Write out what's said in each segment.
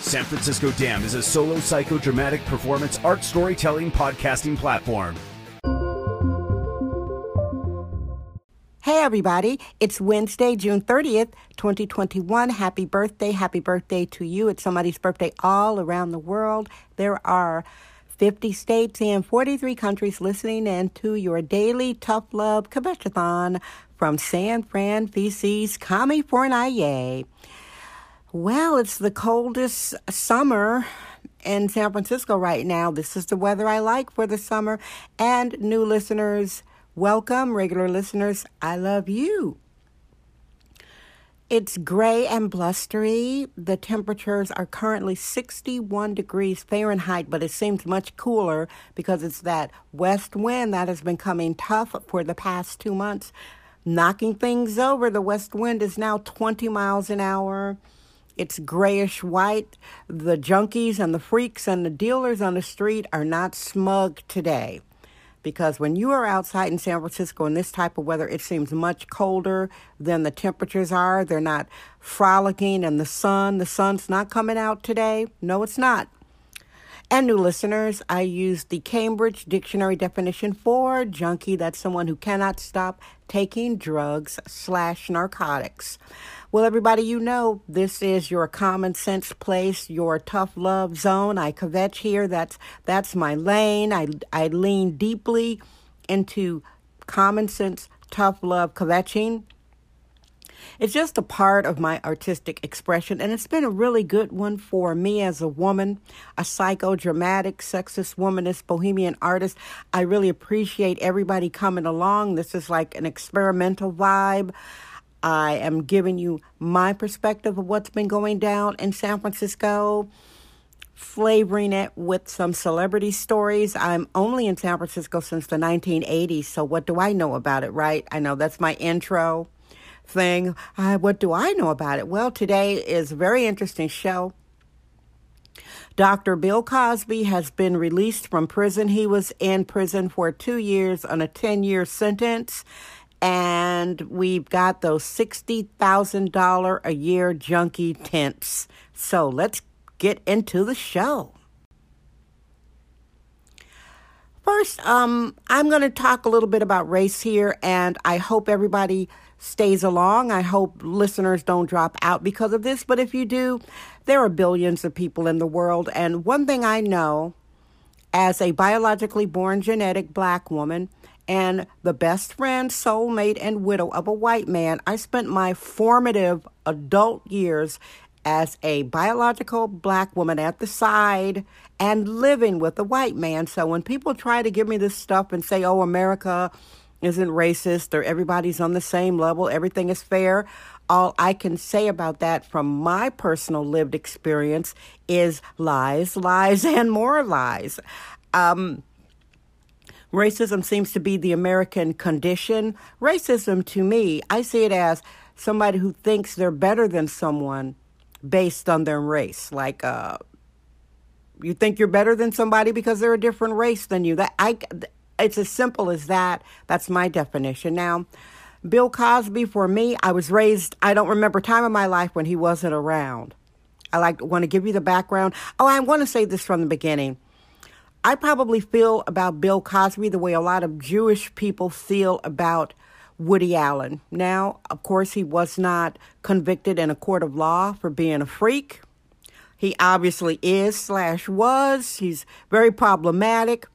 San Francisco Dam is a solo psychodramatic performance art storytelling podcasting platform. Hey, everybody. It's Wednesday, June 30th, 2021. Happy birthday. Happy birthday to you. It's somebody's birthday all around the world. There are 50 states and 43 countries listening in to your daily tough love kvetchathon from San Fran, VC's California. Well, it's the coldest summer in San Francisco right now. This is the weather I like for the summer. And new listeners, welcome. Regular listeners, I love you. It's gray and blustery. The temperatures are currently 61 degrees Fahrenheit, but it seems much cooler because it's that west wind that has been coming tough for the past two months, knocking things over. The west wind is now 20 miles an hour. It's grayish white. The junkies and the freaks and the dealers on the street are not smug today because when you are outside in San Francisco in this type of weather, it seems much colder than the temperatures are. They're not frolicking in the sun. The sun's not coming out today. No, it's not. And new listeners, I use the Cambridge Dictionary definition for junkie. That's someone who cannot stop taking drugs slash narcotics. Well, everybody, you know this is your common sense place, your tough love zone. I kvetch here. That's that's my lane. I I lean deeply into common sense, tough love kvetching. It's just a part of my artistic expression, and it's been a really good one for me as a woman, a psychodramatic, sexist, womanist, bohemian artist. I really appreciate everybody coming along. This is like an experimental vibe. I am giving you my perspective of what's been going down in San Francisco, flavoring it with some celebrity stories. I'm only in San Francisco since the 1980s, so what do I know about it, right? I know that's my intro thing. Uh, what do I know about it? Well, today is a very interesting show. Dr. Bill Cosby has been released from prison. He was in prison for two years on a 10 year sentence and we've got those $60,000 a year junkie tents. So let's get into the show. First, um, I'm going to talk a little bit about race here, and I hope everybody stays along. I hope listeners don't drop out because of this, but if you do, there are billions of people in the world, and one thing I know as a biologically born genetic black woman, and the best friend, soulmate, and widow of a white man, I spent my formative adult years as a biological black woman at the side and living with a white man. So when people try to give me this stuff and say, oh, America isn't racist or everybody's on the same level, everything is fair, all I can say about that from my personal lived experience is lies, lies, and more lies. Um, Racism seems to be the American condition. Racism, to me, I see it as somebody who thinks they're better than someone based on their race. Like, uh, you think you're better than somebody because they're a different race than you. That I, it's as simple as that. That's my definition. Now, Bill Cosby, for me, I was raised. I don't remember time in my life when he wasn't around. I like want to give you the background. Oh, I want to say this from the beginning. I probably feel about Bill Cosby the way a lot of Jewish people feel about Woody Allen. Now, of course, he was not convicted in a court of law for being a freak. He obviously is slash was. He's very problematic.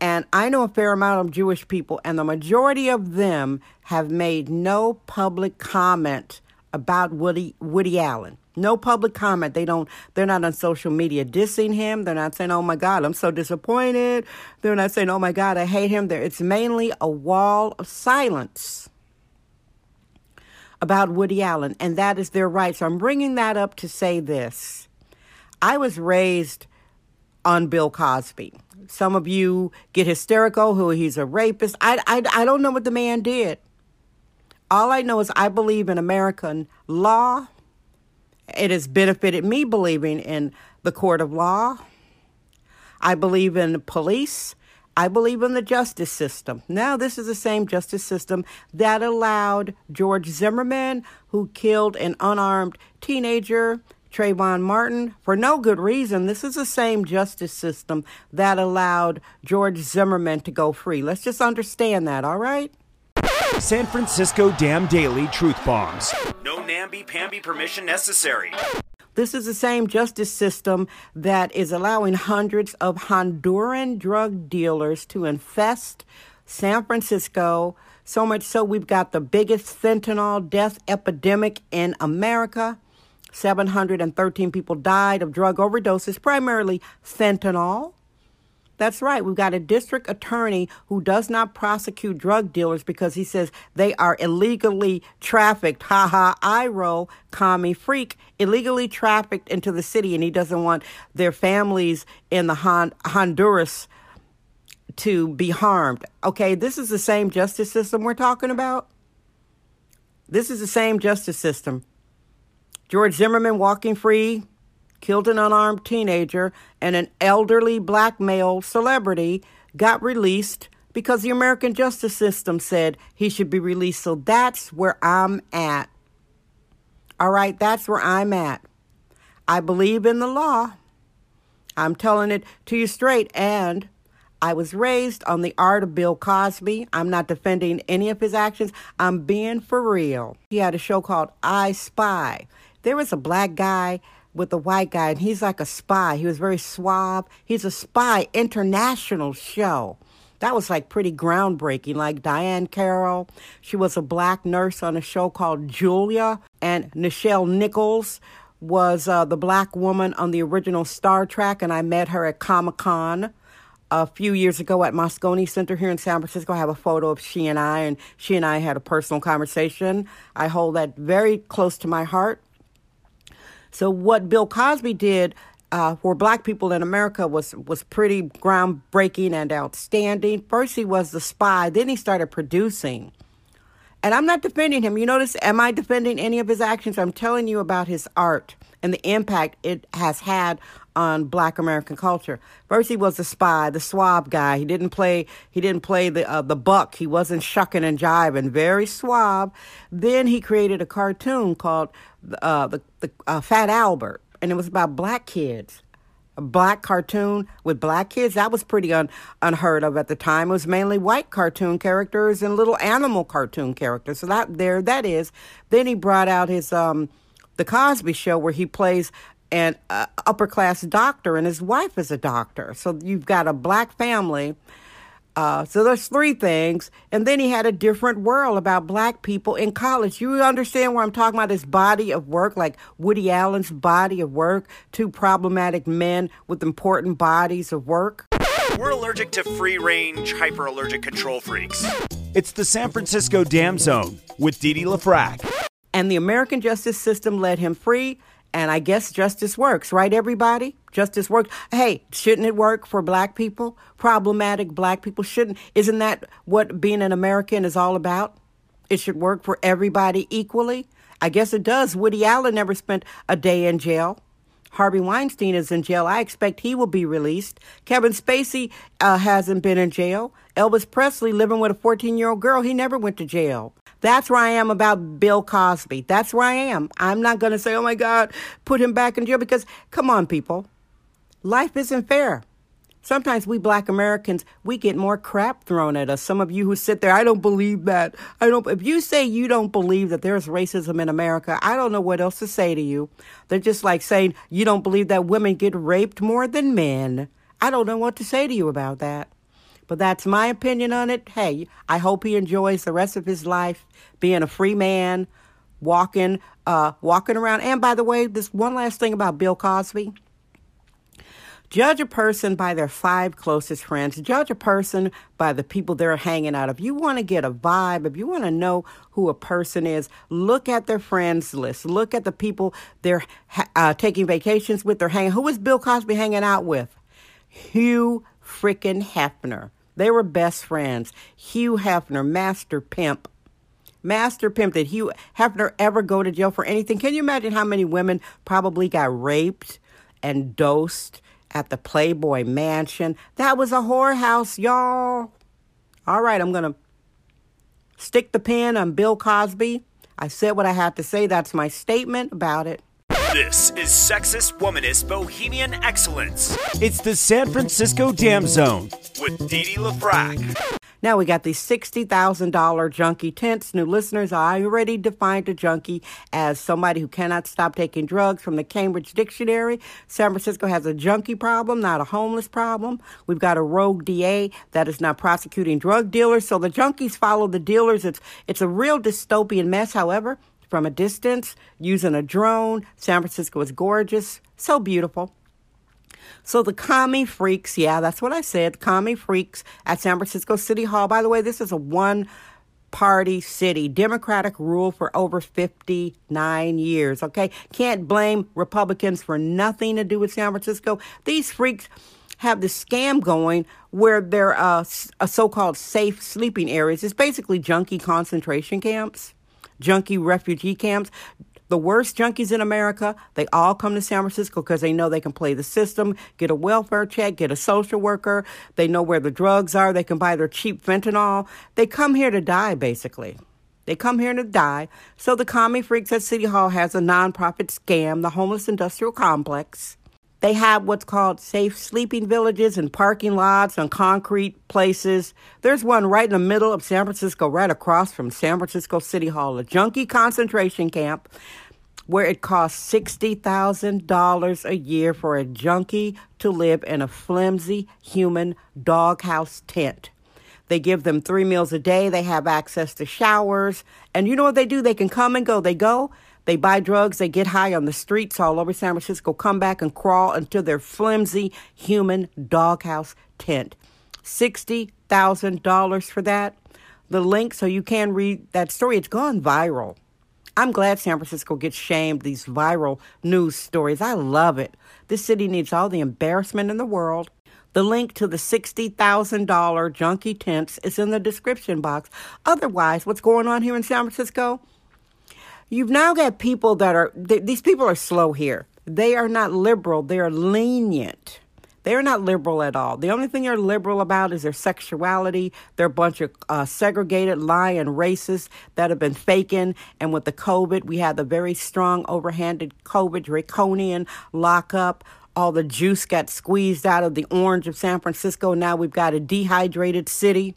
And I know a fair amount of Jewish people, and the majority of them have made no public comment about Woody Woody Allen. No public comment. They don't they're not on social media dissing him. They're not saying, "Oh my god, I'm so disappointed." They're not saying, "Oh my god, I hate him." There it's mainly a wall of silence about Woody Allen, and that is their right. So I'm bringing that up to say this. I was raised on Bill Cosby. Some of you get hysterical who he's a rapist. I, I, I don't know what the man did. All I know is I believe in American law. It has benefited me believing in the court of law. I believe in police. I believe in the justice system. Now, this is the same justice system that allowed George Zimmerman, who killed an unarmed teenager, Trayvon Martin, for no good reason. This is the same justice system that allowed George Zimmerman to go free. Let's just understand that, all right? San Francisco Dam Daily Truth Bombs. No namby-pamby permission necessary. This is the same justice system that is allowing hundreds of Honduran drug dealers to infest San Francisco. So much so, we've got the biggest fentanyl death epidemic in America. 713 people died of drug overdoses, primarily fentanyl. That's right. We've got a district attorney who does not prosecute drug dealers because he says they are illegally trafficked. Ha ha, I roll, commie freak, illegally trafficked into the city, and he doesn't want their families in the Hon- Honduras to be harmed. Okay, this is the same justice system we're talking about. This is the same justice system. George Zimmerman walking free, killed an unarmed teenager, and an elderly black male celebrity got released because the American justice system said he should be released. So that's where I'm at. All right, that's where I'm at. I believe in the law. I'm telling it to you straight. And I was raised on the art of Bill Cosby. I'm not defending any of his actions. I'm being for real. He had a show called I Spy. There was a black guy with a white guy, and he's like a spy. He was very suave. He's a spy international show. That was like pretty groundbreaking. Like Diahann Carroll, she was a black nurse on a show called Julia, and Nichelle Nichols was uh, the black woman on the original Star Trek, and I met her at Comic Con a few years ago at Moscone Center here in San Francisco. I have a photo of she and I, and she and I had a personal conversation. I hold that very close to my heart. So what Bill Cosby did uh, for black people in America was was pretty groundbreaking and outstanding. First, he was the spy. Then he started producing. And I'm not defending him. You notice, am I defending any of his actions? I'm telling you about his art and the impact it has had on black American culture. First he was the spy, the suave guy. He didn't play he didn't play the uh, the buck. He wasn't shucking and jiving, very suave. Then he created a cartoon called uh, the the uh, Fat Albert, and it was about black kids. Black cartoon with black kids that was pretty un, unheard of at the time. It was mainly white cartoon characters and little animal cartoon characters. So that there that is. Then he brought out his um the Cosby Show, where he plays an uh, upper class doctor and his wife is a doctor. So you've got a black family. Uh, so there's three things. And then he had a different world about black people in college. You understand where I'm talking about this body of work, like Woody Allen's body of work, two problematic men with important bodies of work? We're allergic to free range, hyper allergic control freaks. It's the San Francisco Dam Zone with Didi Dee LaFrac. And the American justice system let him free. And I guess justice works, right, everybody? Justice works. Hey, shouldn't it work for black people? Problematic black people shouldn't. Isn't that what being an American is all about? It should work for everybody equally. I guess it does. Woody Allen never spent a day in jail. Harvey Weinstein is in jail. I expect he will be released. Kevin Spacey uh, hasn't been in jail. Elvis Presley living with a 14 year old girl, he never went to jail. That's where I am about Bill Cosby. That's where I am. I'm not going to say, oh my God, put him back in jail because, come on, people. Life isn't fair. Sometimes we black Americans, we get more crap thrown at us. Some of you who sit there, I don't believe that. I don't if you say you don't believe that there's racism in America, I don't know what else to say to you. They're just like saying you don't believe that women get raped more than men. I don't know what to say to you about that. But that's my opinion on it. Hey, I hope he enjoys the rest of his life being a free man, walking, uh, walking around. And by the way, this one last thing about Bill Cosby. Judge a person by their five closest friends. Judge a person by the people they're hanging out. If you want to get a vibe, if you want to know who a person is, look at their friends list. Look at the people they're uh, taking vacations with. They're hanging. Who is Bill Cosby hanging out with? Hugh frickin' Hefner. They were best friends. Hugh Hefner, master pimp. Master pimp. Did Hugh Hefner ever go to jail for anything? Can you imagine how many women probably got raped and dosed at the Playboy Mansion? That was a whorehouse, y'all. All right, I'm going to stick the pin on Bill Cosby. I said what I had to say. That's my statement about it. This is sexist, womanist, bohemian excellence. It's the San Francisco Dam Zone with Dee Dee LaFrac. Now we got these $60,000 junkie tents. New listeners, I already defined a junkie as somebody who cannot stop taking drugs from the Cambridge Dictionary. San Francisco has a junkie problem, not a homeless problem. We've got a rogue DA that is not prosecuting drug dealers, so the junkies follow the dealers. It's, it's a real dystopian mess, however. From a distance, using a drone, San Francisco is gorgeous, so beautiful. So the commie freaks, yeah, that's what I said. Commie freaks at San Francisco City Hall. By the way, this is a one party city, Democratic rule for over 59 years, okay? Can't blame Republicans for nothing to do with San Francisco. These freaks have the scam going where they're uh, so called safe sleeping areas. It's basically junkie concentration camps junkie refugee camps the worst junkies in America, they all come to San Francisco because they know they can play the system, get a welfare check, get a social worker. They know where the drugs are. They can buy their cheap fentanyl. They come here to die, basically. They come here to die. So the commie freaks at City Hall has a nonprofit scam, the Homeless Industrial Complex. They have what's called safe sleeping villages and parking lots and concrete places. There's one right in the middle of San Francisco, right across from San Francisco City Hall, a junkie concentration camp where it costs $60,000 a year for a junkie to live in a flimsy human doghouse tent. They give them three meals a day. They have access to showers. And you know what they do? They can come and go. They go they buy drugs, they get high on the streets all over San Francisco, come back and crawl into their flimsy human doghouse tent. $60,000 for that. The link so you can read that story, it's gone viral. I'm glad San Francisco gets shamed, these viral news stories. I love it. This city needs all the embarrassment in the world. The link to the $60,000 junkie tents is in the description box. Otherwise, what's going on here in San Francisco? You've now got people that are, th- these people are slow here. They are not liberal, they are lenient. They are not liberal at all. The only thing they're liberal about is their sexuality. They're a bunch of uh, segregated, lying racists that have been faking. And with the COVID, we had the very strong, overhanded COVID draconian lockup. All the juice got squeezed out of the orange of San Francisco. Now we've got a dehydrated city.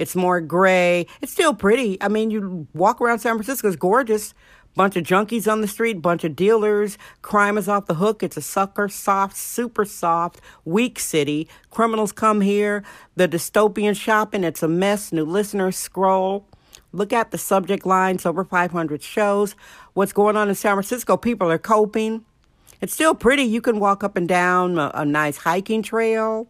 It's more gray. It's still pretty. I mean, you walk around San Francisco, it's gorgeous. Bunch of junkies on the street, bunch of dealers. Crime is off the hook. It's a sucker, soft, super soft, weak city. Criminals come here. The dystopian shopping, it's a mess. New listeners scroll. Look at the subject lines, over 500 shows. What's going on in San Francisco? People are coping. It's still pretty. You can walk up and down a, a nice hiking trail.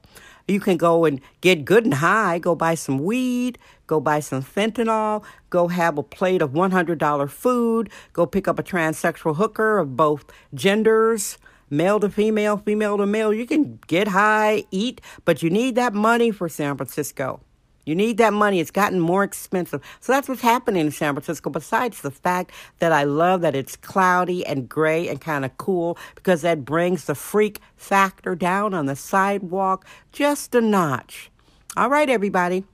You can go and get good and high, go buy some weed, go buy some fentanyl, go have a plate of $100 food, go pick up a transsexual hooker of both genders, male to female, female to male. You can get high, eat, but you need that money for San Francisco. You need that money. It's gotten more expensive. So that's what's happening in San Francisco, besides the fact that I love that it's cloudy and gray and kind of cool because that brings the freak factor down on the sidewalk just a notch. All right, everybody.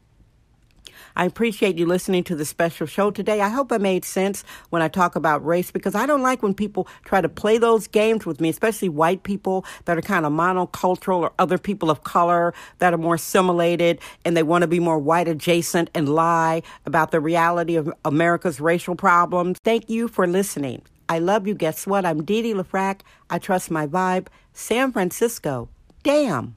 I appreciate you listening to the special show today. I hope I made sense when I talk about race because I don't like when people try to play those games with me, especially white people that are kind of monocultural or other people of color that are more assimilated and they want to be more white adjacent and lie about the reality of America's racial problems. Thank you for listening. I love you. Guess what? I'm Dee Dee LaFrac. I trust my vibe. San Francisco. Damn.